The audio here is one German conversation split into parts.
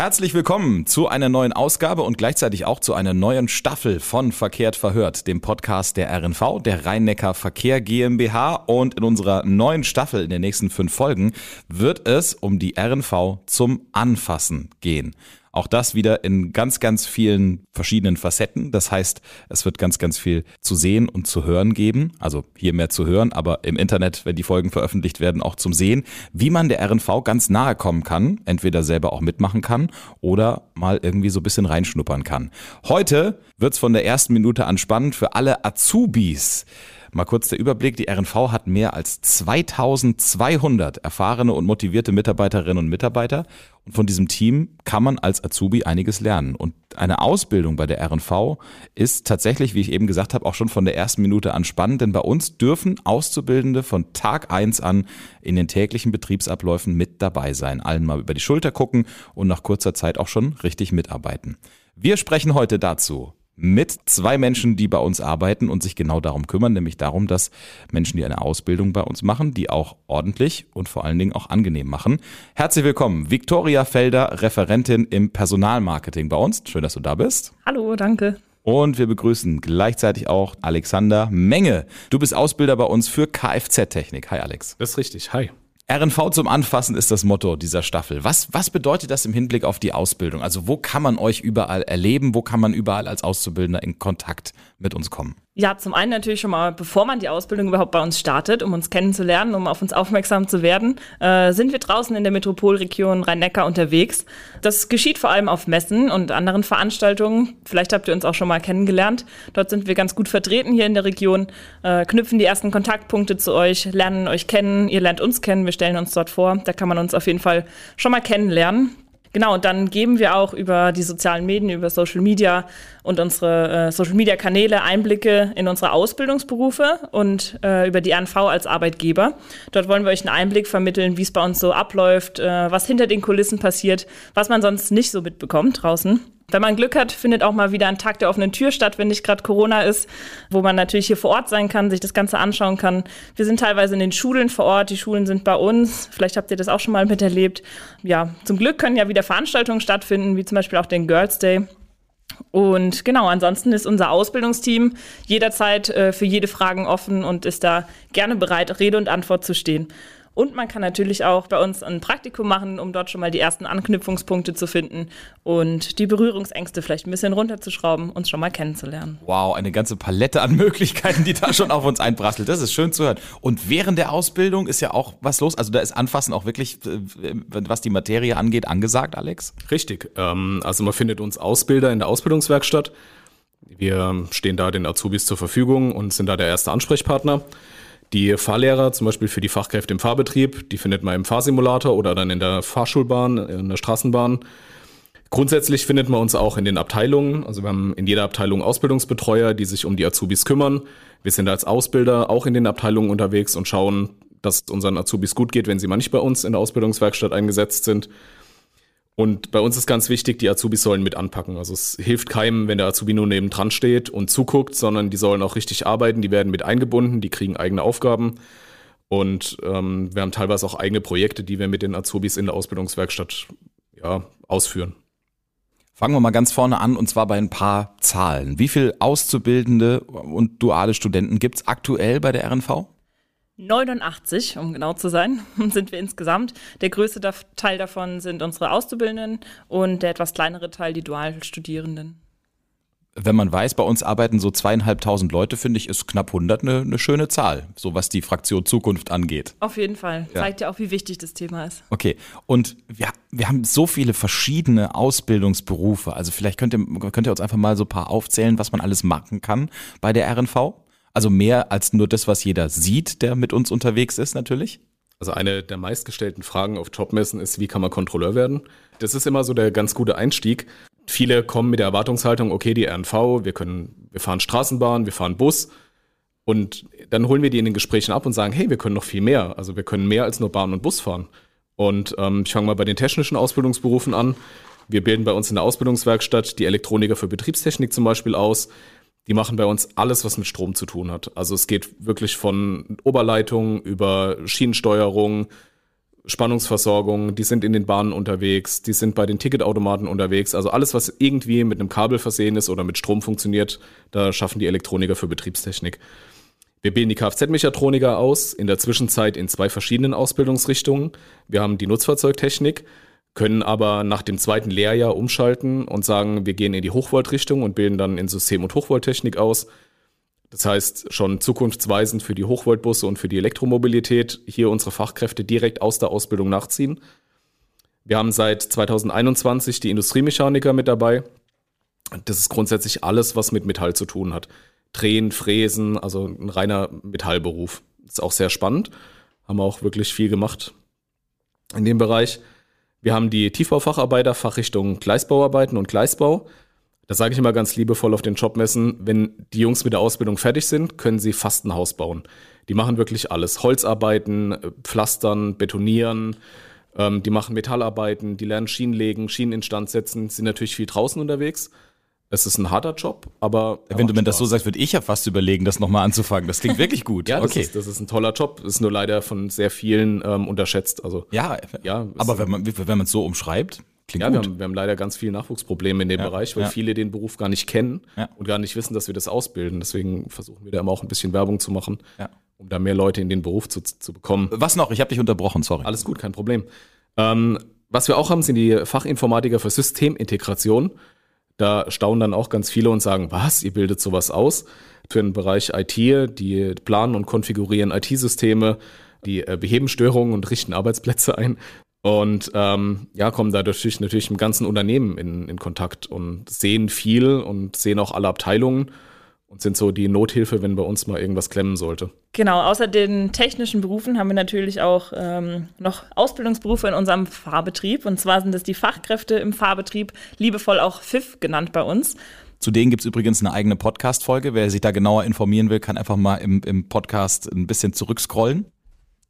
Herzlich willkommen zu einer neuen Ausgabe und gleichzeitig auch zu einer neuen Staffel von Verkehrt verhört, dem Podcast der RNV, der Rhein-Neckar Verkehr GmbH. Und in unserer neuen Staffel in den nächsten fünf Folgen wird es um die RNV zum Anfassen gehen. Auch das wieder in ganz, ganz vielen verschiedenen Facetten. Das heißt, es wird ganz, ganz viel zu sehen und zu hören geben. Also hier mehr zu hören, aber im Internet, wenn die Folgen veröffentlicht werden, auch zum Sehen, wie man der RNV ganz nahe kommen kann. Entweder selber auch mitmachen kann oder mal irgendwie so ein bisschen reinschnuppern kann. Heute wird's von der ersten Minute an spannend für alle Azubis. Mal kurz der Überblick. Die RNV hat mehr als 2200 erfahrene und motivierte Mitarbeiterinnen und Mitarbeiter. Und von diesem Team kann man als Azubi einiges lernen. Und eine Ausbildung bei der RNV ist tatsächlich, wie ich eben gesagt habe, auch schon von der ersten Minute an spannend. Denn bei uns dürfen Auszubildende von Tag eins an in den täglichen Betriebsabläufen mit dabei sein. Allen mal über die Schulter gucken und nach kurzer Zeit auch schon richtig mitarbeiten. Wir sprechen heute dazu mit zwei Menschen, die bei uns arbeiten und sich genau darum kümmern, nämlich darum, dass Menschen, die eine Ausbildung bei uns machen, die auch ordentlich und vor allen Dingen auch angenehm machen. Herzlich willkommen, Viktoria Felder, Referentin im Personalmarketing bei uns. Schön, dass du da bist. Hallo, danke. Und wir begrüßen gleichzeitig auch Alexander Menge. Du bist Ausbilder bei uns für Kfz-Technik. Hi Alex. Das ist richtig. Hi. RNV zum Anfassen ist das Motto dieser Staffel. Was, was bedeutet das im Hinblick auf die Ausbildung? Also wo kann man euch überall erleben? Wo kann man überall als Auszubildender in Kontakt mit uns kommen? Ja, zum einen natürlich schon mal, bevor man die Ausbildung überhaupt bei uns startet, um uns kennenzulernen, um auf uns aufmerksam zu werden, äh, sind wir draußen in der Metropolregion Rhein-Neckar unterwegs. Das geschieht vor allem auf Messen und anderen Veranstaltungen. Vielleicht habt ihr uns auch schon mal kennengelernt. Dort sind wir ganz gut vertreten hier in der Region, äh, knüpfen die ersten Kontaktpunkte zu euch, lernen euch kennen, ihr lernt uns kennen, wir stellen uns dort vor. Da kann man uns auf jeden Fall schon mal kennenlernen. Genau, und dann geben wir auch über die sozialen Medien, über Social Media und unsere äh, Social Media Kanäle Einblicke in unsere Ausbildungsberufe und äh, über die RNV als Arbeitgeber. Dort wollen wir euch einen Einblick vermitteln, wie es bei uns so abläuft, äh, was hinter den Kulissen passiert, was man sonst nicht so mitbekommt draußen. Wenn man Glück hat, findet auch mal wieder ein Tag der offenen Tür statt, wenn nicht gerade Corona ist, wo man natürlich hier vor Ort sein kann, sich das Ganze anschauen kann. Wir sind teilweise in den Schulen vor Ort, die Schulen sind bei uns. Vielleicht habt ihr das auch schon mal miterlebt. Ja, zum Glück können ja wieder Veranstaltungen stattfinden, wie zum Beispiel auch den Girls Day. Und genau, ansonsten ist unser Ausbildungsteam jederzeit äh, für jede Fragen offen und ist da gerne bereit, Rede und Antwort zu stehen. Und man kann natürlich auch bei uns ein Praktikum machen, um dort schon mal die ersten Anknüpfungspunkte zu finden und die Berührungsängste vielleicht ein bisschen runterzuschrauben, uns schon mal kennenzulernen. Wow, eine ganze Palette an Möglichkeiten, die da schon auf uns einprasselt. Das ist schön zu hören. Und während der Ausbildung ist ja auch was los. Also da ist Anfassen auch wirklich, äh, was die Materie angeht, angesagt, Alex? Richtig. Ähm, also man findet uns Ausbilder in der Ausbildungswerkstatt. Wir stehen da den Azubis zur Verfügung und sind da der erste Ansprechpartner. Die Fahrlehrer, zum Beispiel für die Fachkräfte im Fahrbetrieb, die findet man im Fahrsimulator oder dann in der Fahrschulbahn, in der Straßenbahn. Grundsätzlich findet man uns auch in den Abteilungen. Also wir haben in jeder Abteilung Ausbildungsbetreuer, die sich um die Azubis kümmern. Wir sind als Ausbilder auch in den Abteilungen unterwegs und schauen, dass es unseren Azubis gut geht, wenn sie mal nicht bei uns in der Ausbildungswerkstatt eingesetzt sind. Und bei uns ist ganz wichtig, die Azubis sollen mit anpacken. Also es hilft keinem, wenn der Azubi nur neben dran steht und zuguckt, sondern die sollen auch richtig arbeiten, die werden mit eingebunden, die kriegen eigene Aufgaben. Und ähm, wir haben teilweise auch eigene Projekte, die wir mit den Azubis in der Ausbildungswerkstatt ja, ausführen. Fangen wir mal ganz vorne an und zwar bei ein paar Zahlen. Wie viele Auszubildende und duale Studenten gibt es aktuell bei der RNV? 89, um genau zu sein, sind wir insgesamt. Der größte Teil davon sind unsere Auszubildenden und der etwas kleinere Teil die Dualstudierenden. Wenn man weiß, bei uns arbeiten so zweieinhalbtausend Leute, finde ich, ist knapp 100 eine, eine, schöne Zahl, so was die Fraktion Zukunft angeht. Auf jeden Fall. Ja. Zeigt ja auch, wie wichtig das Thema ist. Okay. Und wir, wir haben so viele verschiedene Ausbildungsberufe. Also vielleicht könnt ihr, könnt ihr uns einfach mal so ein paar aufzählen, was man alles machen kann bei der RNV? Also mehr als nur das, was jeder sieht, der mit uns unterwegs ist, natürlich. Also eine der meistgestellten Fragen auf Jobmessen ist, wie kann man Kontrolleur werden? Das ist immer so der ganz gute Einstieg. Viele kommen mit der Erwartungshaltung, okay, die RNV, wir können, wir fahren Straßenbahn, wir fahren Bus. Und dann holen wir die in den Gesprächen ab und sagen, hey, wir können noch viel mehr. Also wir können mehr als nur Bahn und Bus fahren. Und ähm, ich fange mal bei den technischen Ausbildungsberufen an. Wir bilden bei uns in der Ausbildungswerkstatt die Elektroniker für Betriebstechnik zum Beispiel aus die machen bei uns alles, was mit Strom zu tun hat. Also es geht wirklich von Oberleitung über Schienensteuerung, Spannungsversorgung, die sind in den Bahnen unterwegs, die sind bei den Ticketautomaten unterwegs. Also alles, was irgendwie mit einem Kabel versehen ist oder mit Strom funktioniert, da schaffen die Elektroniker für Betriebstechnik. Wir bilden die Kfz-Mechatroniker aus, in der Zwischenzeit in zwei verschiedenen Ausbildungsrichtungen. Wir haben die Nutzfahrzeugtechnik, können aber nach dem zweiten Lehrjahr umschalten und sagen, wir gehen in die Hochvoltrichtung und bilden dann in System- und Hochvolttechnik aus. Das heißt, schon zukunftsweisend für die Hochvoltbusse und für die Elektromobilität hier unsere Fachkräfte direkt aus der Ausbildung nachziehen. Wir haben seit 2021 die Industriemechaniker mit dabei. Das ist grundsätzlich alles, was mit Metall zu tun hat. Drehen, Fräsen, also ein reiner Metallberuf. Ist auch sehr spannend. Haben auch wirklich viel gemacht in dem Bereich. Wir haben die Tiefbaufacharbeiter, Fachrichtung Gleisbauarbeiten und Gleisbau. Da sage ich immer ganz liebevoll auf den Jobmessen, wenn die Jungs mit der Ausbildung fertig sind, können sie fast ein Haus bauen. Die machen wirklich alles. Holzarbeiten, Pflastern, Betonieren, ähm, die machen Metallarbeiten, die lernen Schienen legen, Schienen instand setzen, sind natürlich viel draußen unterwegs. Es ist ein harter Job, aber. Wenn du mir das so sagst, würde ich ja fast überlegen, das nochmal anzufangen. Das klingt wirklich gut. ja, das, okay. ist, das ist ein toller Job. Ist nur leider von sehr vielen ähm, unterschätzt. Also, ja, ja aber wenn man wenn es so umschreibt, Klingt ja, wir haben, wir haben, leider ganz viele Nachwuchsprobleme in dem ja, Bereich, weil ja. viele den Beruf gar nicht kennen und gar nicht wissen, dass wir das ausbilden. Deswegen versuchen wir da immer auch ein bisschen Werbung zu machen, um da mehr Leute in den Beruf zu, zu bekommen. Was noch? Ich habe dich unterbrochen, sorry. Alles gut, kein Problem. Ähm, was wir auch haben, sind die Fachinformatiker für Systemintegration. Da staunen dann auch ganz viele und sagen, was, ihr bildet sowas aus? Für den Bereich IT, die planen und konfigurieren IT-Systeme, die äh, beheben Störungen und richten Arbeitsplätze ein. Und ähm, ja, kommen dadurch natürlich im ganzen Unternehmen in, in Kontakt und sehen viel und sehen auch alle Abteilungen und sind so die Nothilfe, wenn bei uns mal irgendwas klemmen sollte. Genau, außer den technischen Berufen haben wir natürlich auch ähm, noch Ausbildungsberufe in unserem Fahrbetrieb. Und zwar sind es die Fachkräfte im Fahrbetrieb, liebevoll auch FIF genannt bei uns. Zu denen gibt es übrigens eine eigene Podcast-Folge. Wer sich da genauer informieren will, kann einfach mal im, im Podcast ein bisschen zurückscrollen.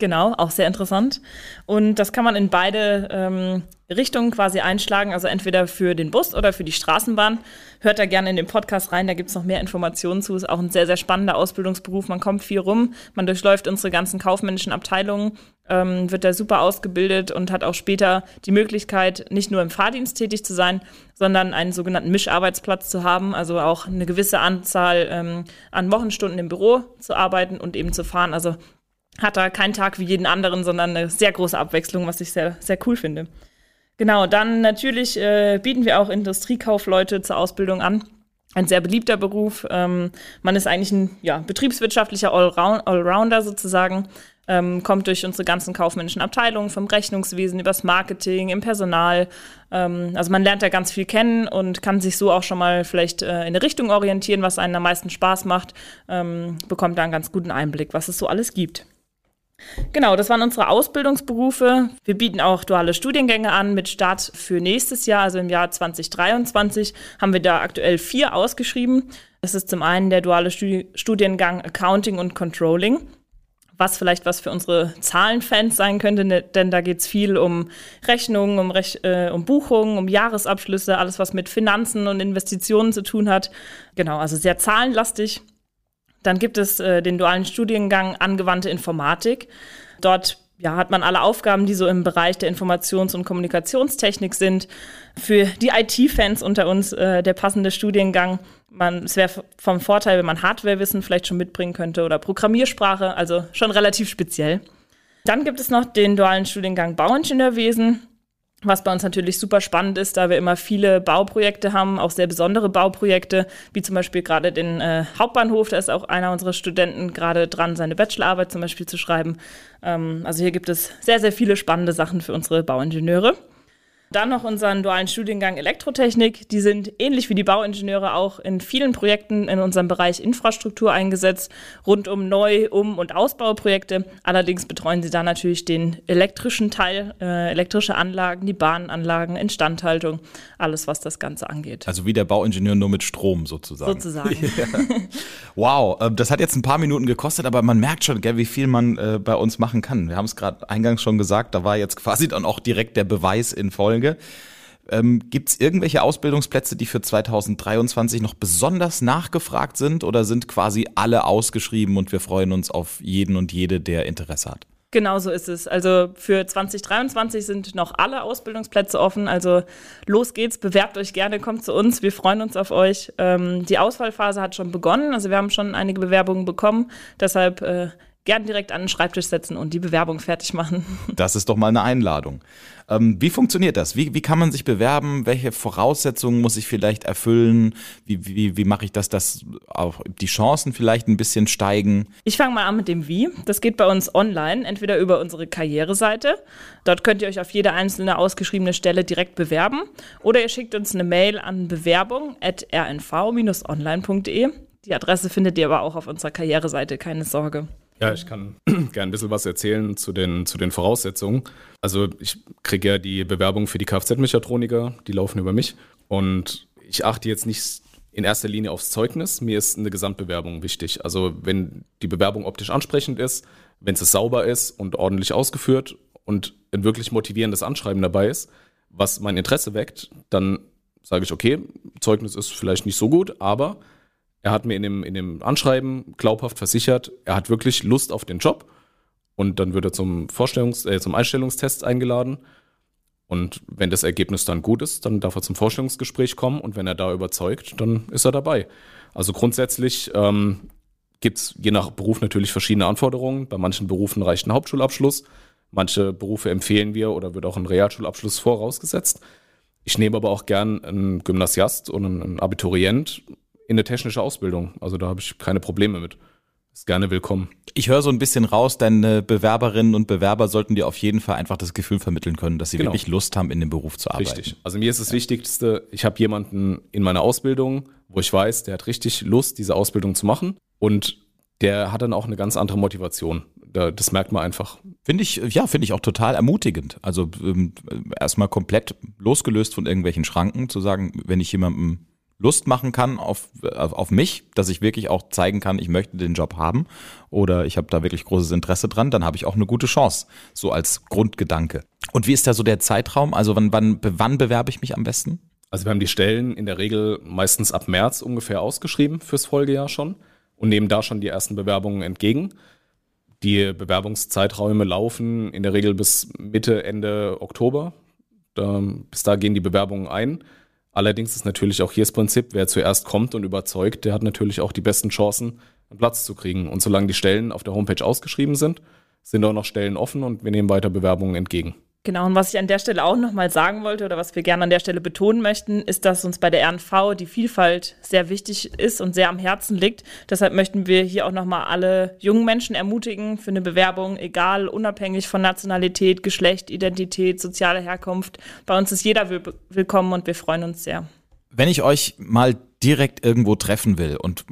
Genau, auch sehr interessant. Und das kann man in beide ähm, Richtungen quasi einschlagen, also entweder für den Bus oder für die Straßenbahn. Hört da gerne in den Podcast rein, da gibt's noch mehr Informationen zu. Ist auch ein sehr, sehr spannender Ausbildungsberuf. Man kommt viel rum, man durchläuft unsere ganzen kaufmännischen Abteilungen, ähm, wird da super ausgebildet und hat auch später die Möglichkeit, nicht nur im Fahrdienst tätig zu sein, sondern einen sogenannten Mischarbeitsplatz zu haben, also auch eine gewisse Anzahl ähm, an Wochenstunden im Büro zu arbeiten und eben zu fahren. Also hat er keinen Tag wie jeden anderen, sondern eine sehr große Abwechslung, was ich sehr, sehr cool finde. Genau, dann natürlich äh, bieten wir auch Industriekaufleute zur Ausbildung an. Ein sehr beliebter Beruf. Ähm, man ist eigentlich ein ja, betriebswirtschaftlicher Allround Allrounder sozusagen. Ähm, kommt durch unsere ganzen kaufmännischen Abteilungen, vom Rechnungswesen übers Marketing, im Personal. Ähm, also man lernt da ganz viel kennen und kann sich so auch schon mal vielleicht äh, in eine Richtung orientieren, was einen am meisten Spaß macht. Ähm, bekommt da einen ganz guten Einblick, was es so alles gibt. Genau, das waren unsere Ausbildungsberufe. Wir bieten auch duale Studiengänge an mit Start für nächstes Jahr, also im Jahr 2023 haben wir da aktuell vier ausgeschrieben. Das ist zum einen der duale Studi Studiengang Accounting und Controlling, was vielleicht was für unsere Zahlenfans sein könnte, ne, denn da geht es viel um Rechnungen, um, Rech äh, um Buchungen, um Jahresabschlüsse, alles was mit Finanzen und Investitionen zu tun hat. Genau, also sehr zahlenlastig. Dann gibt es äh, den dualen Studiengang Angewandte Informatik. Dort ja, hat man alle Aufgaben, die so im Bereich der Informations- und Kommunikationstechnik sind. Für die IT-Fans unter uns äh, der passende Studiengang. Man, es wäre vom Vorteil, wenn man Hardwarewissen vielleicht schon mitbringen könnte oder Programmiersprache, also schon relativ speziell. Dann gibt es noch den dualen Studiengang Bauingenieurwesen. Was bei uns natürlich super spannend ist, da wir immer viele Bauprojekte haben, auch sehr besondere Bauprojekte, wie zum Beispiel gerade den äh, Hauptbahnhof. Da ist auch einer unserer Studenten gerade dran, seine Bachelorarbeit zum Beispiel zu schreiben. Ähm, also hier gibt es sehr, sehr viele spannende Sachen für unsere Bauingenieure. Dann noch unseren dualen Studiengang Elektrotechnik. Die sind ähnlich wie die Bauingenieure auch in vielen Projekten in unserem Bereich Infrastruktur eingesetzt, rund um Neu-, Um- und Ausbauprojekte. Allerdings betreuen sie da natürlich den elektrischen Teil, äh, elektrische Anlagen, die Bahnanlagen, Instandhaltung, alles, was das Ganze angeht. Also wie der Bauingenieur nur mit Strom sozusagen. Sozusagen. Ja. Wow, äh, das hat jetzt ein paar Minuten gekostet, aber man merkt schon, gell, wie viel man äh, bei uns machen kann. Wir haben es gerade eingangs schon gesagt, da war jetzt quasi dann auch direkt der Beweis in Folge. Folge. Ähm, Gibt es irgendwelche Ausbildungsplätze, die für 2023 noch besonders nachgefragt sind oder sind quasi alle ausgeschrieben und wir freuen uns auf jeden und jede, der Interesse hat? Genau so ist es. Also für 2023 sind noch alle Ausbildungsplätze offen. Also los geht's, bewerbt euch gerne, kommt zu uns. Wir freuen uns auf euch. Ähm, die Auswahlphase hat schon begonnen. Also wir haben schon einige Bewerbungen bekommen. Deshalb äh, gern direkt an den Schreibtisch setzen und die Bewerbung fertig machen. Das ist doch mal eine Einladung. Ähm, wie funktioniert das? Wie, wie kann man sich bewerben? Welche Voraussetzungen muss ich vielleicht erfüllen? Wie, wie, wie mache ich das, dass auch die Chancen vielleicht ein bisschen steigen? Ich fange mal an mit dem Wie. Das geht bei uns online, entweder über unsere Karriereseite. Dort könnt ihr euch auf jede einzelne ausgeschriebene Stelle direkt bewerben. Oder ihr schickt uns eine Mail an bewerbung.rnv-online.de. Die Adresse findet ihr aber auch auf unserer Karriereseite, keine Sorge. Ja, ich kann gerne ein bisschen was erzählen zu den, zu den Voraussetzungen. Also ich kriege ja die Bewerbung für die Kfz-Mechatroniker, die laufen über mich. Und ich achte jetzt nicht in erster Linie aufs Zeugnis. Mir ist eine Gesamtbewerbung wichtig. Also wenn die Bewerbung optisch ansprechend ist, wenn es sauber ist und ordentlich ausgeführt und ein wirklich motivierendes Anschreiben dabei ist, was mein Interesse weckt, dann sage ich, okay, Zeugnis ist vielleicht nicht so gut, aber er hat mir in dem, in dem Anschreiben glaubhaft versichert, er hat wirklich Lust auf den Job. Und dann wird er zum, Vorstellungs-, äh, zum Einstellungstest eingeladen. Und wenn das Ergebnis dann gut ist, dann darf er zum Vorstellungsgespräch kommen. Und wenn er da überzeugt, dann ist er dabei. Also grundsätzlich ähm, gibt es je nach Beruf natürlich verschiedene Anforderungen. Bei manchen Berufen reicht ein Hauptschulabschluss. Manche Berufe empfehlen wir oder wird auch ein Realschulabschluss vorausgesetzt. Ich nehme aber auch gern einen Gymnasiast und einen Abiturient in eine technische Ausbildung. Also da habe ich keine Probleme mit. Ist gerne willkommen. Ich höre so ein bisschen raus, deine Bewerberinnen und Bewerber sollten dir auf jeden Fall einfach das Gefühl vermitteln können, dass sie genau. wirklich Lust haben, in dem Beruf zu arbeiten. Richtig. Also mir ist das ja. Wichtigste, ich habe jemanden in meiner Ausbildung, wo ich weiß, der hat richtig Lust, diese Ausbildung zu machen und der hat dann auch eine ganz andere Motivation. Das merkt man einfach. Finde ich, ja, finde ich auch total ermutigend. Also ähm, erstmal komplett losgelöst von irgendwelchen Schranken zu sagen, wenn ich jemandem Lust machen kann auf, auf mich, dass ich wirklich auch zeigen kann, ich möchte den Job haben oder ich habe da wirklich großes Interesse dran, dann habe ich auch eine gute Chance, so als Grundgedanke. Und wie ist da so der Zeitraum? Also wann, wann, wann bewerbe ich mich am besten? Also wir haben die Stellen in der Regel meistens ab März ungefähr ausgeschrieben fürs Folgejahr schon und nehmen da schon die ersten Bewerbungen entgegen. Die Bewerbungszeiträume laufen in der Regel bis Mitte, Ende Oktober. Bis da gehen die Bewerbungen ein. Allerdings ist natürlich auch hier das Prinzip, wer zuerst kommt und überzeugt, der hat natürlich auch die besten Chancen, einen Platz zu kriegen. Und solange die Stellen auf der Homepage ausgeschrieben sind, sind auch noch Stellen offen und wir nehmen weiter Bewerbungen entgegen. Genau, und was ich an der Stelle auch nochmal sagen wollte oder was wir gerne an der Stelle betonen möchten, ist, dass uns bei der RNV die Vielfalt sehr wichtig ist und sehr am Herzen liegt. Deshalb möchten wir hier auch nochmal alle jungen Menschen ermutigen für eine Bewerbung, egal, unabhängig von Nationalität, Geschlecht, Identität, soziale Herkunft. Bei uns ist jeder willkommen und wir freuen uns sehr. Wenn ich euch mal direkt irgendwo treffen will und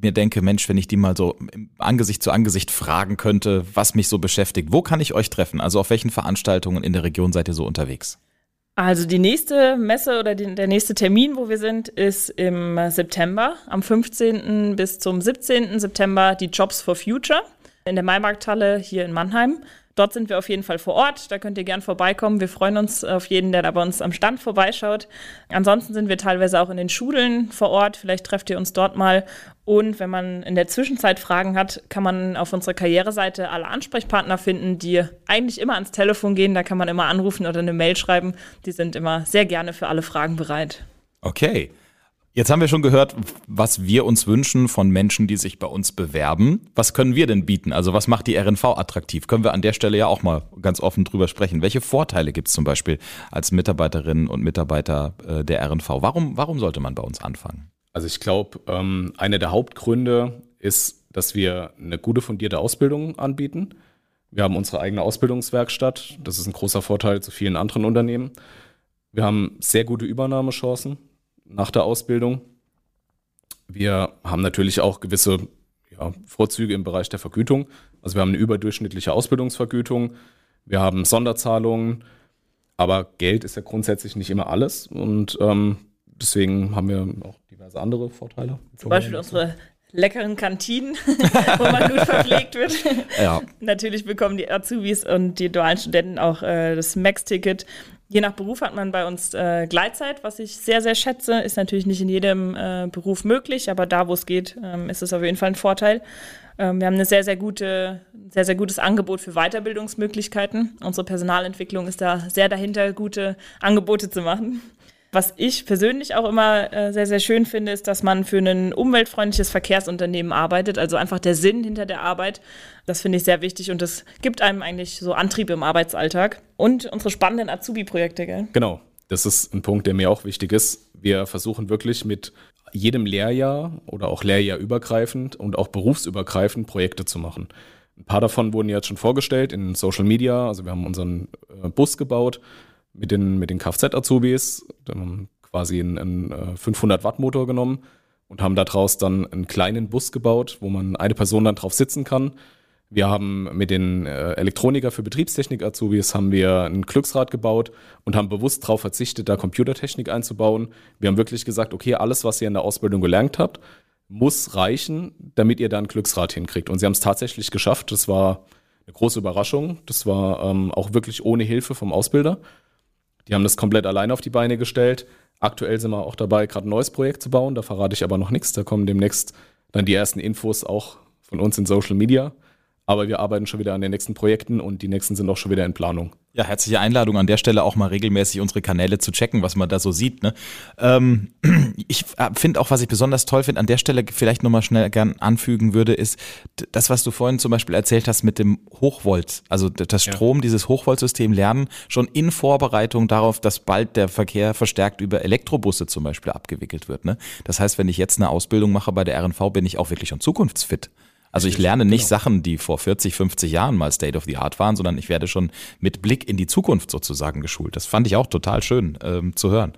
mir denke, Mensch, wenn ich die mal so Angesicht zu Angesicht fragen könnte, was mich so beschäftigt, wo kann ich euch treffen? Also auf welchen Veranstaltungen in der Region seid ihr so unterwegs? Also die nächste Messe oder die, der nächste Termin, wo wir sind, ist im September, am 15. bis zum 17. September die Jobs for Future in der Maimarkthalle hier in Mannheim. Dort sind wir auf jeden Fall vor Ort. Da könnt ihr gern vorbeikommen. Wir freuen uns auf jeden, der da bei uns am Stand vorbeischaut. Ansonsten sind wir teilweise auch in den Schulen vor Ort. Vielleicht trefft ihr uns dort mal. Und wenn man in der Zwischenzeit Fragen hat, kann man auf unserer Karriereseite alle Ansprechpartner finden, die eigentlich immer ans Telefon gehen. Da kann man immer anrufen oder eine Mail schreiben. Die sind immer sehr gerne für alle Fragen bereit. Okay. Jetzt haben wir schon gehört, was wir uns wünschen von Menschen, die sich bei uns bewerben. Was können wir denn bieten? Also was macht die RNV attraktiv? Können wir an der Stelle ja auch mal ganz offen drüber sprechen. Welche Vorteile gibt es zum Beispiel als Mitarbeiterinnen und Mitarbeiter äh, der RNV? Warum, warum sollte man bei uns anfangen? Also ich glaube, ähm, einer der Hauptgründe ist, dass wir eine gute fundierte Ausbildung anbieten. Wir haben unsere eigene Ausbildungswerkstatt. Das ist ein großer Vorteil zu vielen anderen Unternehmen. Wir haben sehr gute Übernahmechancen nach der Ausbildung. Wir haben natürlich auch gewisse ja, Vorzüge im Bereich der Vergütung. Also wir haben eine überdurchschnittliche Ausbildungsvergütung, wir haben Sonderzahlungen, aber Geld ist ja grundsätzlich nicht immer alles und ähm, deswegen haben wir auch diverse andere Vorteile. Zum Beispiel unsere leckeren Kantinen, wo man gut verpflegt wird. Ja. Natürlich bekommen die Azubis und die dualen Studenten auch äh, das Max-Ticket Je nach Beruf hat man bei uns äh, Gleitzeit, was ich sehr, sehr schätze. Ist natürlich nicht in jedem äh, Beruf möglich, aber da, wo es geht, ähm, ist es auf jeden Fall ein Vorteil. Ähm, wir haben eine sehr, sehr gute, sehr, sehr gutes Angebot für Weiterbildungsmöglichkeiten. Unsere Personalentwicklung ist da sehr dahinter, gute Angebote zu machen. Was ich persönlich auch immer äh, sehr, sehr schön finde, ist, dass man für ein umweltfreundliches Verkehrsunternehmen arbeitet. Also einfach der Sinn hinter der Arbeit. Das finde ich sehr wichtig und das gibt einem eigentlich so Antrieb im Arbeitsalltag. Und unsere spannenden Azubi-Projekte, gell? Genau. Das ist ein Punkt, der mir auch wichtig ist. Wir versuchen wirklich mit jedem Lehrjahr oder auch lehrjahrübergreifend und auch berufsübergreifend Projekte zu machen. Ein paar davon wurden jetzt schon vorgestellt in Social Media. Also wir haben unseren äh, Bus gebaut mit den, mit den Kfz-Azubis, quasi einen, einen 500 äh, genommen und haben daraus dann einen kleinen Bus gebaut, wo man eine Person dann drauf sitzen kann. Wir haben mit den äh, Elektroniker für Betriebstechnik-Azubis haben wir ein Glücksrad gebaut und haben bewusst darauf verzichtet, da Computertechnik einzubauen. Wir haben wirklich gesagt, okay, alles, was ihr in der Ausbildung gelernt habt, muss reichen, damit ihr da ein Glücksrad hinkriegt. Und sie haben es tatsächlich geschafft. Das war eine große Überraschung. Das war ähm, auch wirklich ohne Hilfe vom Ausbilder. Die haben das komplett alleine auf die Beine gestellt. Aktuell sind wir auch dabei, gerade ein neues Projekt zu bauen. Da verrate ich aber noch nichts. Da kommen demnächst dann die ersten Infos auch von uns in Social Media. Aber wir arbeiten schon wieder an den nächsten Projekten und die nächsten sind auch schon wieder in Planung. Ja, herzliche Einladung an der Stelle auch mal regelmäßig unsere Kanäle zu checken, was man da so sieht. Ne? Ähm, ich äh, finde auch, was ich besonders toll finde, an der Stelle vielleicht nochmal schnell gern anfügen würde, ist das, was du vorhin zum Beispiel erzählt hast mit dem Hochvolt, also das Strom, ja. dieses Hochvoltsystem lernen, schon in Vorbereitung darauf, dass bald der Verkehr verstärkt über Elektrobusse zum Beispiel abgewickelt wird. Ne? Das heißt, wenn ich jetzt eine Ausbildung mache bei der RNV, bin ich auch wirklich schon zukunftsfit. Also ich lerne nicht genau. Sachen, die vor 40, 50 Jahren mal State of the Art waren, sondern ich werde schon mit Blick in die Zukunft sozusagen geschult. Das fand ich auch total schön ähm, zu hören.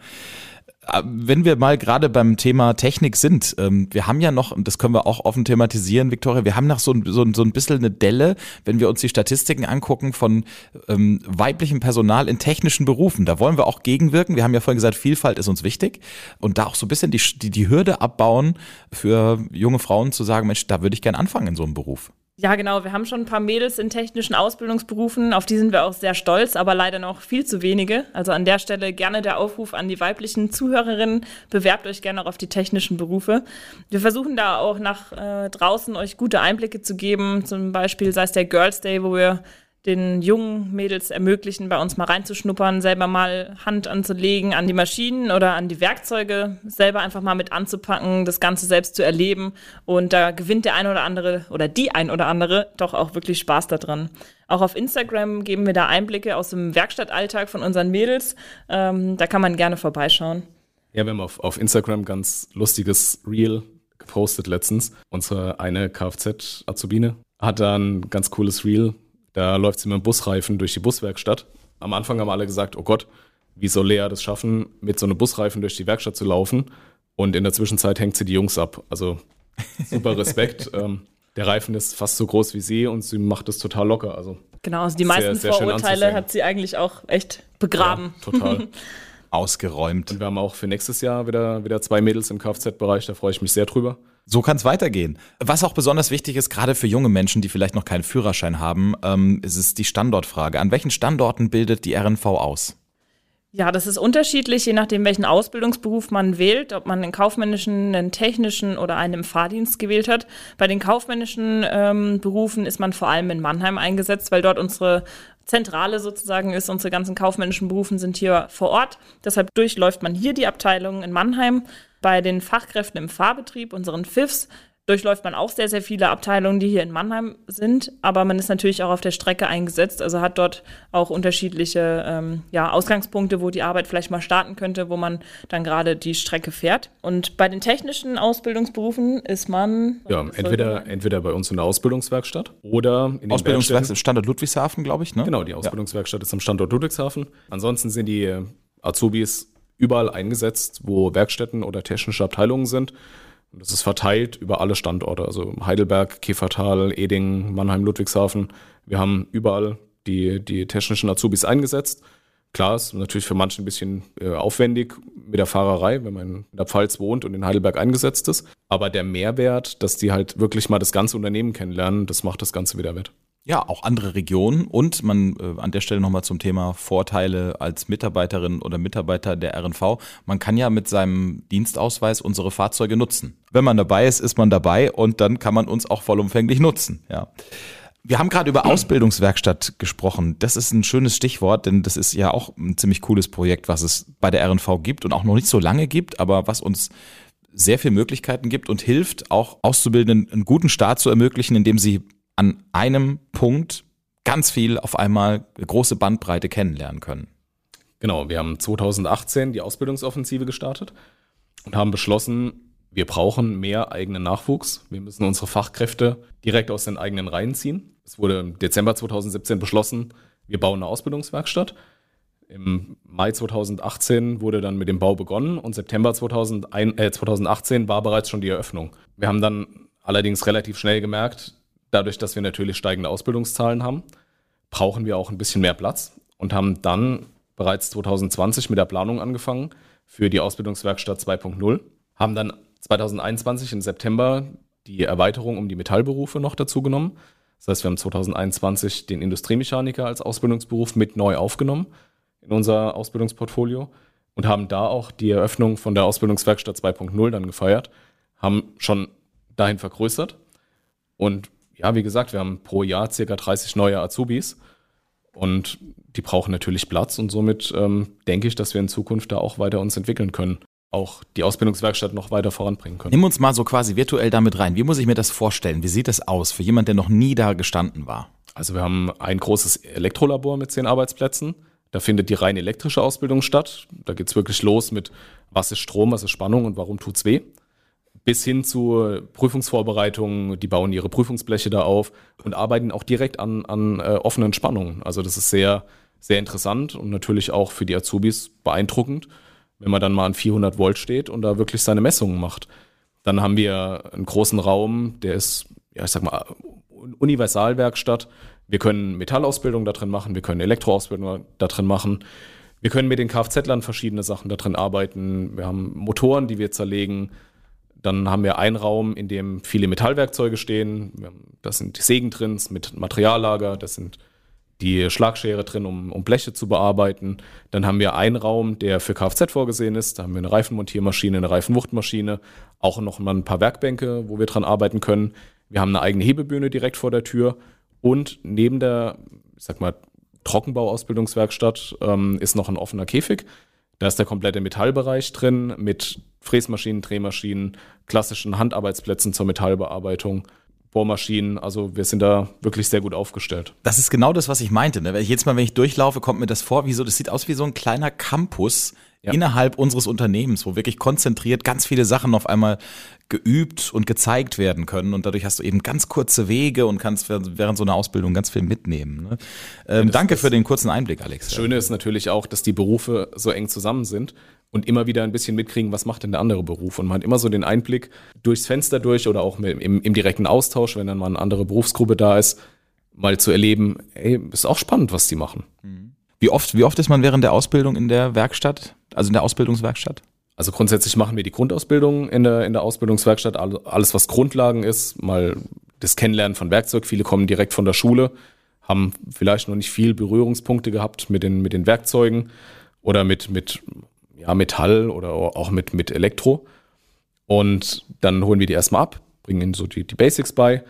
Äh, wenn wir mal gerade beim Thema Technik sind, ähm, wir haben ja noch, und das können wir auch offen thematisieren, Victoria, wir haben noch so, so, so ein bisschen eine Delle, wenn wir uns die Statistiken angucken von ähm, weiblichem Personal in technischen Berufen. Da wollen wir auch gegenwirken. Wir haben ja vorhin gesagt, Vielfalt ist uns wichtig. Und da auch so ein bisschen die, die, die Hürde abbauen für junge Frauen zu sagen, Mensch, da würde ich gern anfangen in so einem Beruf. Ja, genau. Wir haben schon ein paar Mädels in technischen Ausbildungsberufen. Auf die sind wir auch sehr stolz, aber leider noch viel zu wenige. Also an der Stelle gerne der Aufruf an die weiblichen Zuhörerinnen. Bewerbt euch gerne auch auf die technischen Berufe. Wir versuchen da auch nach äh, draußen euch gute Einblicke zu geben. Zum Beispiel sei es der Girls Day, wo wir den jungen Mädels ermöglichen, bei uns mal reinzuschnuppern, selber mal Hand anzulegen an die Maschinen oder an die Werkzeuge, selber einfach mal mit anzupacken, das Ganze selbst zu erleben. Und da gewinnt der ein oder andere oder die ein oder andere doch auch wirklich Spaß daran. Auch auf Instagram geben wir da Einblicke aus dem Werkstattalltag von unseren Mädels. Ähm, da kann man gerne vorbeischauen. Ja, wir haben auf, auf Instagram ganz lustiges Reel gepostet letztens. Unsere eine Kfz-Azubine hat da ein ganz cooles Reel da läuft sie mit dem Busreifen durch die Buswerkstatt. Am Anfang haben alle gesagt, oh Gott, wie soll Lea das schaffen, mit so einem Busreifen durch die Werkstatt zu laufen? Und in der Zwischenzeit hängt sie die Jungs ab. Also super Respekt. ähm, der Reifen ist fast so groß wie sie und sie macht es total locker. Also genau, also die meisten sehr, sehr Vorurteile hat sie eigentlich auch echt begraben. Ja, total. Ausgeräumt. Und wir haben auch für nächstes Jahr wieder, wieder zwei Mädels im Kfz-Bereich, da freue ich mich sehr drüber. So kann es weitergehen. Was auch besonders wichtig ist, gerade für junge Menschen, die vielleicht noch keinen Führerschein haben, ähm, ist es die Standortfrage. An welchen Standorten bildet die RNV aus? Ja, das ist unterschiedlich, je nachdem, welchen Ausbildungsberuf man wählt, ob man einen kaufmännischen, einen technischen oder einen im Fahrdienst gewählt hat. Bei den kaufmännischen ähm, Berufen ist man vor allem in Mannheim eingesetzt, weil dort unsere Zentrale sozusagen ist. Unsere ganzen kaufmännischen Berufen sind hier vor Ort. Deshalb durchläuft man hier die Abteilung in Mannheim bei den Fachkräften im Fahrbetrieb, unseren FIFs, durchläuft man auch sehr, sehr viele Abteilungen, die hier in Mannheim sind, aber man ist natürlich auch auf der Strecke eingesetzt, also hat dort auch unterschiedliche ähm, ja, Ausgangspunkte, wo die Arbeit vielleicht mal starten könnte, wo man dann gerade die Strecke fährt. Und bei den technischen Ausbildungsberufen ist man... Ja, entweder, entweder bei uns in der Ausbildungswerkstatt oder in den Ausbildungswerkstatt Standort Ludwigshafen, glaube ich, ne? Genau, die Ausbildungswerkstatt ja. ist am Standort Ludwigshafen. Ansonsten sind die Azubis überall eingesetzt, wo Werkstätten oder technische Abteilungen sind. Und das ist verteilt über alle Standorte, also Heidelberg, Käfertal, Eding, Mannheim, Ludwigshafen. Wir haben überall die, die technischen Azubis eingesetzt. Klar, ist natürlich für manche ein bisschen äh, aufwendig mit der Fahrerei, wenn man in der Pfalz wohnt und in Heidelberg eingesetzt ist. Aber der Mehrwert, dass die halt wirklich mal das ganze Unternehmen kennenlernen, das macht das Ganze wieder wett. Ja, auch andere Regionen und man äh, an der Stelle nochmal zum Thema Vorteile als Mitarbeiterin oder Mitarbeiter der RNV. Man kann ja mit seinem Dienstausweis unsere Fahrzeuge nutzen. Wenn man dabei ist, ist man dabei und dann kann man uns auch vollumfänglich nutzen. Ja. Wir haben gerade über Ausbildungswerkstatt gesprochen. Das ist ein schönes Stichwort, denn das ist ja auch ein ziemlich cooles Projekt, was es bei der RNV gibt und auch noch nicht so lange gibt, aber was uns sehr viele Möglichkeiten gibt und hilft, auch Auszubildenden einen guten Start zu ermöglichen, indem sie an einem Punkt ganz viel auf einmal große Bandbreite kennenlernen können. Genau, wir haben 2018 die Ausbildungsoffensive gestartet und haben beschlossen, wir brauchen mehr eigenen Nachwuchs. Wir müssen unsere Fachkräfte direkt aus den eigenen Reihen ziehen. Es wurde im Dezember 2017 beschlossen, wir bauen eine Ausbildungswerkstatt. Im Mai 2018 wurde dann mit dem Bau begonnen und September 2001, äh, 2018 war bereits schon die Eröffnung. Wir haben dann allerdings relativ schnell gemerkt, dadurch, dass wir natürlich steigende Ausbildungszahlen haben, brauchen wir auch ein bisschen mehr Platz und haben dann bereits 2020 mit der Planung angefangen für die Ausbildungswerkstatt 2.0, haben dann 2021 im September die Erweiterung um die Metallberufe noch dazu genommen. Das heißt, wir haben 2021 den Industriemechaniker als Ausbildungsberuf mit neu aufgenommen in unser Ausbildungsportfolio und haben da auch die Eröffnung von der Ausbildungswerkstatt 2.0 dann gefeiert, haben schon dahin vergrößert und ja, wie gesagt, wir haben pro Jahr circa 30 neue Azubis und die brauchen natürlich Platz und somit ähm, denke ich, dass wir in Zukunft da auch weiter uns entwickeln können. Auch die Ausbildungswerkstatt noch weiter voranbringen können. Nimm uns mal so quasi virtuell damit rein. Wie muss ich mir das vorstellen? Wie sieht das aus für jemand, der noch nie da gestanden war? Also wir haben ein großes Elektrolabor mit zehn Arbeitsplätzen. Da findet die rein elektrische Ausbildung statt. Da geht es wirklich los mit, was ist Strom, was ist Spannung und warum tut es weh bis hin zu Prüfungsvorbereitungen, die bauen ihre Prüfungsbleche da auf und arbeiten auch direkt an, an äh, offenen Spannungen. Also das ist sehr, sehr interessant und natürlich auch für die Azubis beeindruckend, wenn man dann mal an 400 Volt steht und da wirklich seine Messungen macht. Dann haben wir einen großen Raum, der ist, ja, ich sag mal, Universalwerkstatt. Wir können Metallausbildung da drin machen, wir können Elektroausbildung da drin machen. Wir können mit den Kfz-Lern verschiedene Sachen da drin arbeiten. Wir haben Motoren, die wir zerlegen. Dann haben wir einen Raum, in dem viele Metallwerkzeuge stehen. Das sind Sägen drin mit Materiallager, das sind die Schlagschere drin, um, um Bleche zu bearbeiten. Dann haben wir einen Raum, der für Kfz vorgesehen ist. Da haben wir eine Reifenmontiermaschine, eine Reifenwuchtmaschine, auch noch mal ein paar Werkbänke, wo wir dran arbeiten können. Wir haben eine eigene Hebebühne direkt vor der Tür. Und neben der, ich sag mal, Trockenbauausbildungswerkstatt ähm, ist noch ein offener Käfig. Da ist der komplette Metallbereich drin mit Fräsmaschinen, Drehmaschinen, klassischen Handarbeitsplätzen zur Metallbearbeitung. Bohrmaschinen. Also wir sind da wirklich sehr gut aufgestellt. Das ist genau das, was ich meinte. Ne? Jedes Mal, wenn ich durchlaufe, kommt mir das vor, wie so, das sieht aus wie so ein kleiner Campus ja. innerhalb unseres Unternehmens, wo wirklich konzentriert ganz viele Sachen auf einmal geübt und gezeigt werden können. Und dadurch hast du eben ganz kurze Wege und kannst während so einer Ausbildung ganz viel mitnehmen. Ne? Ähm, ja, danke für den kurzen Einblick, Alex. Das Schöne ist natürlich auch, dass die Berufe so eng zusammen sind und immer wieder ein bisschen mitkriegen, was macht denn der andere Beruf. Und man hat immer so den Einblick durchs Fenster durch oder auch im, im direkten Austausch, wenn dann mal eine andere Berufsgruppe da ist, mal zu erleben, ey, ist auch spannend, was die machen. Mhm. Wie oft, wie oft ist man während der Ausbildung in der Werkstatt, also in der Ausbildungswerkstatt? Also grundsätzlich machen wir die Grundausbildung in der, in der Ausbildungswerkstatt, alles was Grundlagen ist, mal das Kennenlernen von Werkzeug. Viele kommen direkt von der Schule, haben vielleicht noch nicht viel Berührungspunkte gehabt mit den, mit den Werkzeugen oder mit, mit ja, Metall oder auch mit, mit Elektro. Und dann holen wir die erstmal ab, bringen ihnen so die, die Basics bei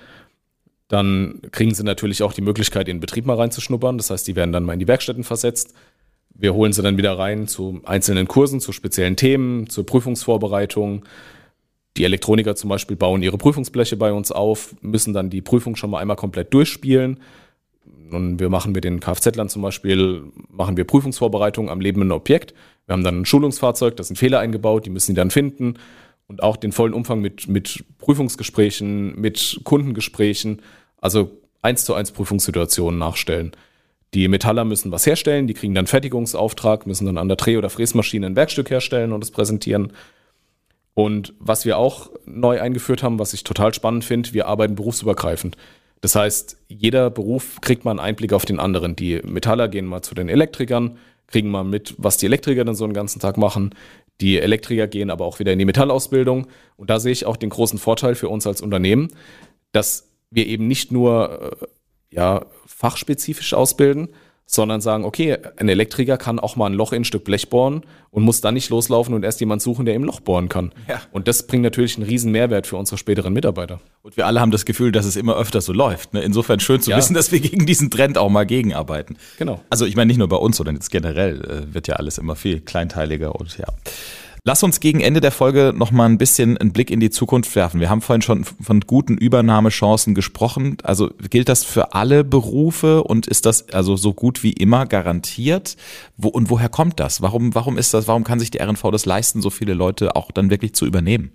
dann kriegen sie natürlich auch die Möglichkeit, in den Betrieb mal reinzuschnuppern. Das heißt, die werden dann mal in die Werkstätten versetzt. Wir holen sie dann wieder rein zu einzelnen Kursen, zu speziellen Themen, zur Prüfungsvorbereitung. Die Elektroniker zum Beispiel bauen ihre Prüfungsbleche bei uns auf, müssen dann die Prüfung schon mal einmal komplett durchspielen. Und wir machen mit den Kfz-Lern zum Beispiel, machen wir Prüfungsvorbereitungen am lebenden Objekt. Wir haben dann ein Schulungsfahrzeug, da sind Fehler eingebaut, die müssen die dann finden und auch den vollen Umfang mit, mit Prüfungsgesprächen, mit Kundengesprächen, also eins zu eins Prüfungssituationen nachstellen. Die Metaller müssen was herstellen, die kriegen dann Fertigungsauftrag, müssen dann an der Dreh- oder Fräsmaschine ein Werkstück herstellen und es präsentieren. Und was wir auch neu eingeführt haben, was ich total spannend finde, wir arbeiten berufsübergreifend. Das heißt, jeder Beruf kriegt mal einen Einblick auf den anderen. Die Metaller gehen mal zu den Elektrikern, kriegen mal mit, was die Elektriker dann so einen ganzen Tag machen. Die Elektriker gehen aber auch wieder in die Metallausbildung. Und da sehe ich auch den großen Vorteil für uns als Unternehmen, dass wir eben nicht nur äh, ja, fachspezifisch ausbilden, sondern sagen, okay, ein Elektriker kann auch mal ein Loch in ein Stück Blech bohren und muss dann nicht loslaufen und erst jemand suchen, der im Loch bohren kann. Ja. Und das bringt natürlich einen riesen Mehrwert für unsere späteren Mitarbeiter. Und wir alle haben das Gefühl, dass es immer öfter so läuft. Ne? Insofern schön zu Ja. wissen, dass wir gegen diesen Trend auch mal gegenarbeiten. Genau. Also ich meine nicht nur bei uns, sondern jetzt generell äh, wird ja alles immer viel kleinteiliger und ja. Lass uns gegen Ende der Folge noch mal ein bisschen einen Blick in die Zukunft werfen. Wir haben vorhin schon von guten Übernahmechancen gesprochen. Also gilt das für alle Berufe und ist das also so gut wie immer garantiert? Wo, und woher kommt das? Warum, warum ist das, warum kann sich die RNV das leisten, so viele Leute auch dann wirklich zu übernehmen?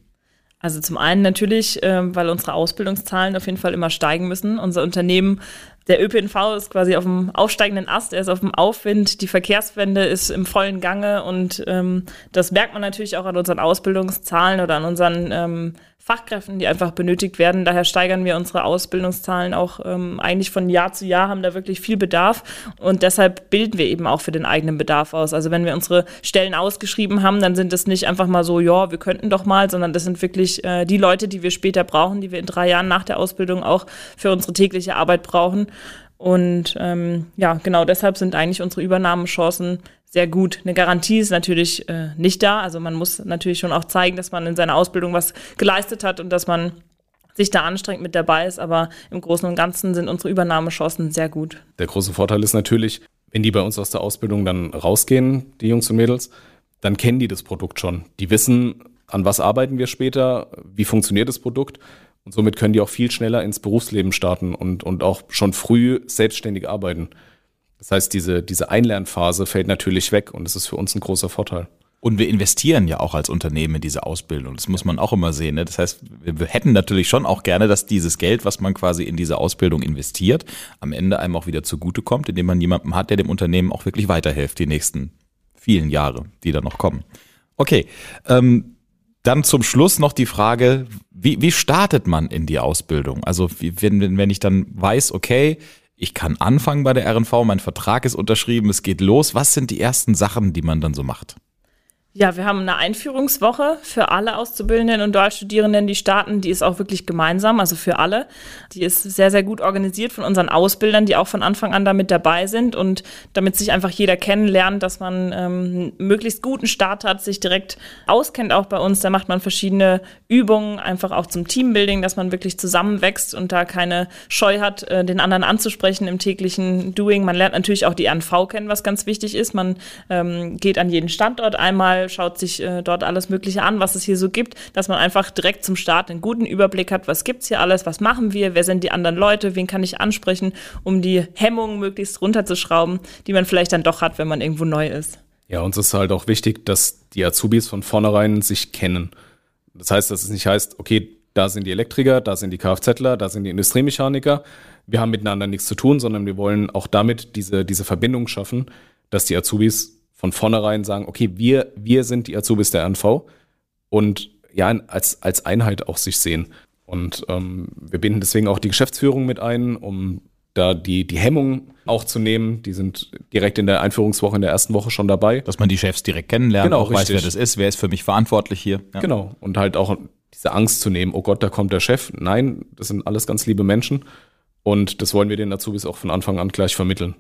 Also zum einen natürlich, ähm, weil unsere Ausbildungszahlen auf jeden Fall immer steigen müssen. Unser Unternehmen, der ÖPNV ist quasi auf dem aufsteigenden Ast, er ist auf dem Aufwind, die Verkehrswende ist im vollen Gange und ähm, das merkt man natürlich auch an unseren Ausbildungszahlen oder an unseren ähm, Fachkräften, die einfach benötigt werden. Daher steigern wir unsere Ausbildungszahlen auch ähm, eigentlich von Jahr zu Jahr, haben da wirklich viel Bedarf und deshalb bilden wir eben auch für den eigenen Bedarf aus. Also wenn wir unsere Stellen ausgeschrieben haben, dann sind es nicht einfach mal so, ja, wir könnten doch mal, sondern das sind wirklich äh, die Leute, die wir später brauchen, die wir in drei Jahren nach der Ausbildung auch für unsere tägliche Arbeit brauchen. Und ähm, ja, genau deshalb sind eigentlich unsere Übernahmechancen sehr gut. Eine Garantie ist natürlich äh, nicht da. Also man muss natürlich schon auch zeigen, dass man in seiner Ausbildung was geleistet hat und dass man sich da anstrengt mit dabei ist. Aber im Großen und Ganzen sind unsere Übernahmechancen sehr gut. Der große Vorteil ist natürlich, wenn die bei uns aus der Ausbildung dann rausgehen, die Jungs und Mädels, dann kennen die das Produkt schon. Die wissen, an was arbeiten wir später, wie funktioniert das Produkt. Und somit können die auch viel schneller ins Berufsleben starten und, und auch schon früh selbstständig arbeiten. Das heißt, diese, diese Einlernphase fällt natürlich weg und das ist für uns ein großer Vorteil. Und wir investieren ja auch als Unternehmen in diese Ausbildung. Das muss man auch immer sehen. Ne? Das heißt, wir hätten natürlich schon auch gerne, dass dieses Geld, was man quasi in diese Ausbildung investiert, am Ende einem auch wieder zugutekommt, indem man jemanden hat, der dem Unternehmen auch wirklich weiterhilft, die nächsten vielen Jahre, die da noch kommen. Okay, ähm, dann zum Schluss noch die Frage, wie, wie startet man in die Ausbildung? Also wenn, wenn ich dann weiß, okay, ich kann anfangen bei der RNV, mein Vertrag ist unterschrieben, es geht los. Was sind die ersten Sachen, die man dann so macht? Ja, wir haben eine Einführungswoche für alle Auszubildenden und Dualstudierenden, die starten. Die ist auch wirklich gemeinsam, also für alle. Die ist sehr, sehr gut organisiert von unseren Ausbildern, die auch von Anfang an damit dabei sind und damit sich einfach jeder kennenlernt, dass man ähm, einen möglichst guten Start hat, sich direkt auskennt auch bei uns. Da macht man verschiedene Übungen, einfach auch zum Teambuilding, dass man wirklich zusammenwächst und da keine Scheu hat, äh, den anderen anzusprechen im täglichen Doing. Man lernt natürlich auch die RNV kennen, was ganz wichtig ist. Man ähm, geht an jeden Standort einmal schaut sich äh, dort alles Mögliche an, was es hier so gibt, dass man einfach direkt zum Start einen guten Überblick hat, was gibt's hier alles, was machen wir, wer sind die anderen Leute, wen kann ich ansprechen, um die Hemmungen möglichst runterzuschrauben, die man vielleicht dann doch hat, wenn man irgendwo neu ist. Ja, uns ist halt auch wichtig, dass die Azubis von vornherein sich kennen. Das heißt, dass es nicht heißt, okay, da sind die Elektriker, da sind die Kfzler, da sind die Industriemechaniker. Wir haben miteinander nichts zu tun, sondern wir wollen auch damit diese, diese Verbindung schaffen, dass die Azubis von vornherein sagen, okay, wir, wir sind die Azubis der RNV und ja, als, als Einheit auch sich sehen. Und ähm, wir binden deswegen auch die Geschäftsführung mit ein, um da die, die Hemmung auch zu nehmen. Die sind direkt in der Einführungswoche, in der ersten Woche schon dabei. Dass man die Chefs direkt kennenlernt, Genau, auch weiß, wer das ist, wer ist für mich verantwortlich hier. Ja. Genau. Und halt auch diese Angst zu nehmen, oh Gott, da kommt der Chef. Nein, das sind alles ganz liebe Menschen. Und das wollen wir den Azubis auch von Anfang an gleich vermitteln.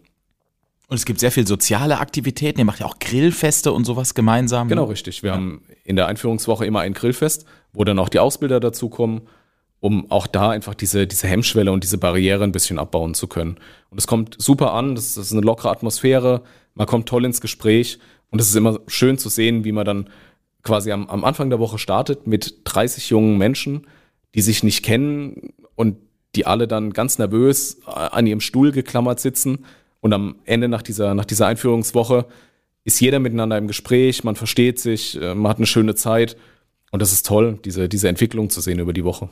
Und es gibt sehr viel soziale Aktivitäten. Ihr macht ja auch Grillfeste und sowas gemeinsam. Genau, richtig. Wir haben in der Einführungswoche immer ein Grillfest, wo dann auch die Ausbilder dazukommen, um auch da einfach diese, diese Hemmschwelle und diese Barriere ein bisschen abbauen zu können. Und es kommt super an, das ist eine lockere Atmosphäre, man kommt toll ins Gespräch und es ist immer schön zu sehen, wie man dann quasi am, am Anfang der Woche startet mit 30 jungen Menschen, die sich nicht kennen und die alle dann ganz nervös äh, an ihrem Stuhl geklammert sitzen. Und am Ende nach dieser, nach dieser Einführungswoche ist jeder miteinander im Gespräch, man versteht sich, äh, man hat eine schöne Zeit. Und das ist toll, diese, diese Entwicklung zu sehen über die Woche.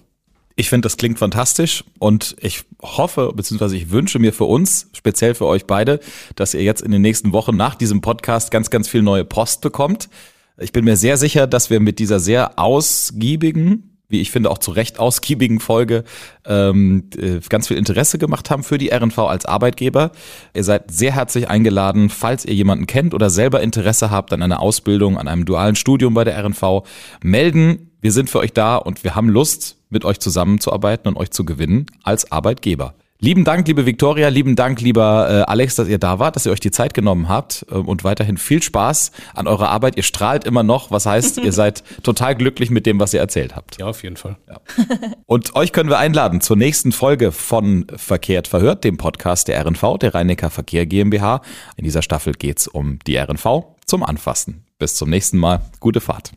Ich finde, das klingt fantastisch und ich hoffe, beziehungsweise ich wünsche mir für uns, speziell für euch beide, dass ihr jetzt in den nächsten Wochen nach diesem Podcast ganz, ganz viel neue Post bekommt. Ich bin mir sehr sicher, dass wir mit dieser sehr ausgiebigen, wie ich finde auch zu Recht ausgiebigen Folge ähm, äh, ganz viel Interesse gemacht haben für die RNV als Arbeitgeber. Ihr seid sehr herzlich eingeladen, falls ihr jemanden kennt oder selber Interesse habt an einer Ausbildung, an einem dualen Studium bei der RNV, melden. Wir sind für euch da und wir haben Lust, mit euch zusammenzuarbeiten und euch zu gewinnen als Arbeitgeber. Lieben Dank, liebe Viktoria, lieben Dank, lieber äh, Alex, dass ihr da wart, dass ihr euch die Zeit genommen habt äh, und weiterhin viel Spaß an eurer Arbeit. Ihr strahlt immer noch, was heißt, ihr seid total glücklich mit dem, was ihr erzählt habt. Ja, auf jeden Fall. Ja. Und euch können wir einladen zur nächsten Folge von Verkehrt verhört, dem Podcast der RNV, der Rhein-Neckar Verkehr GmbH. In dieser Staffel geht's um die RNV zum Anfassen. Bis zum nächsten Mal. Gute Fahrt.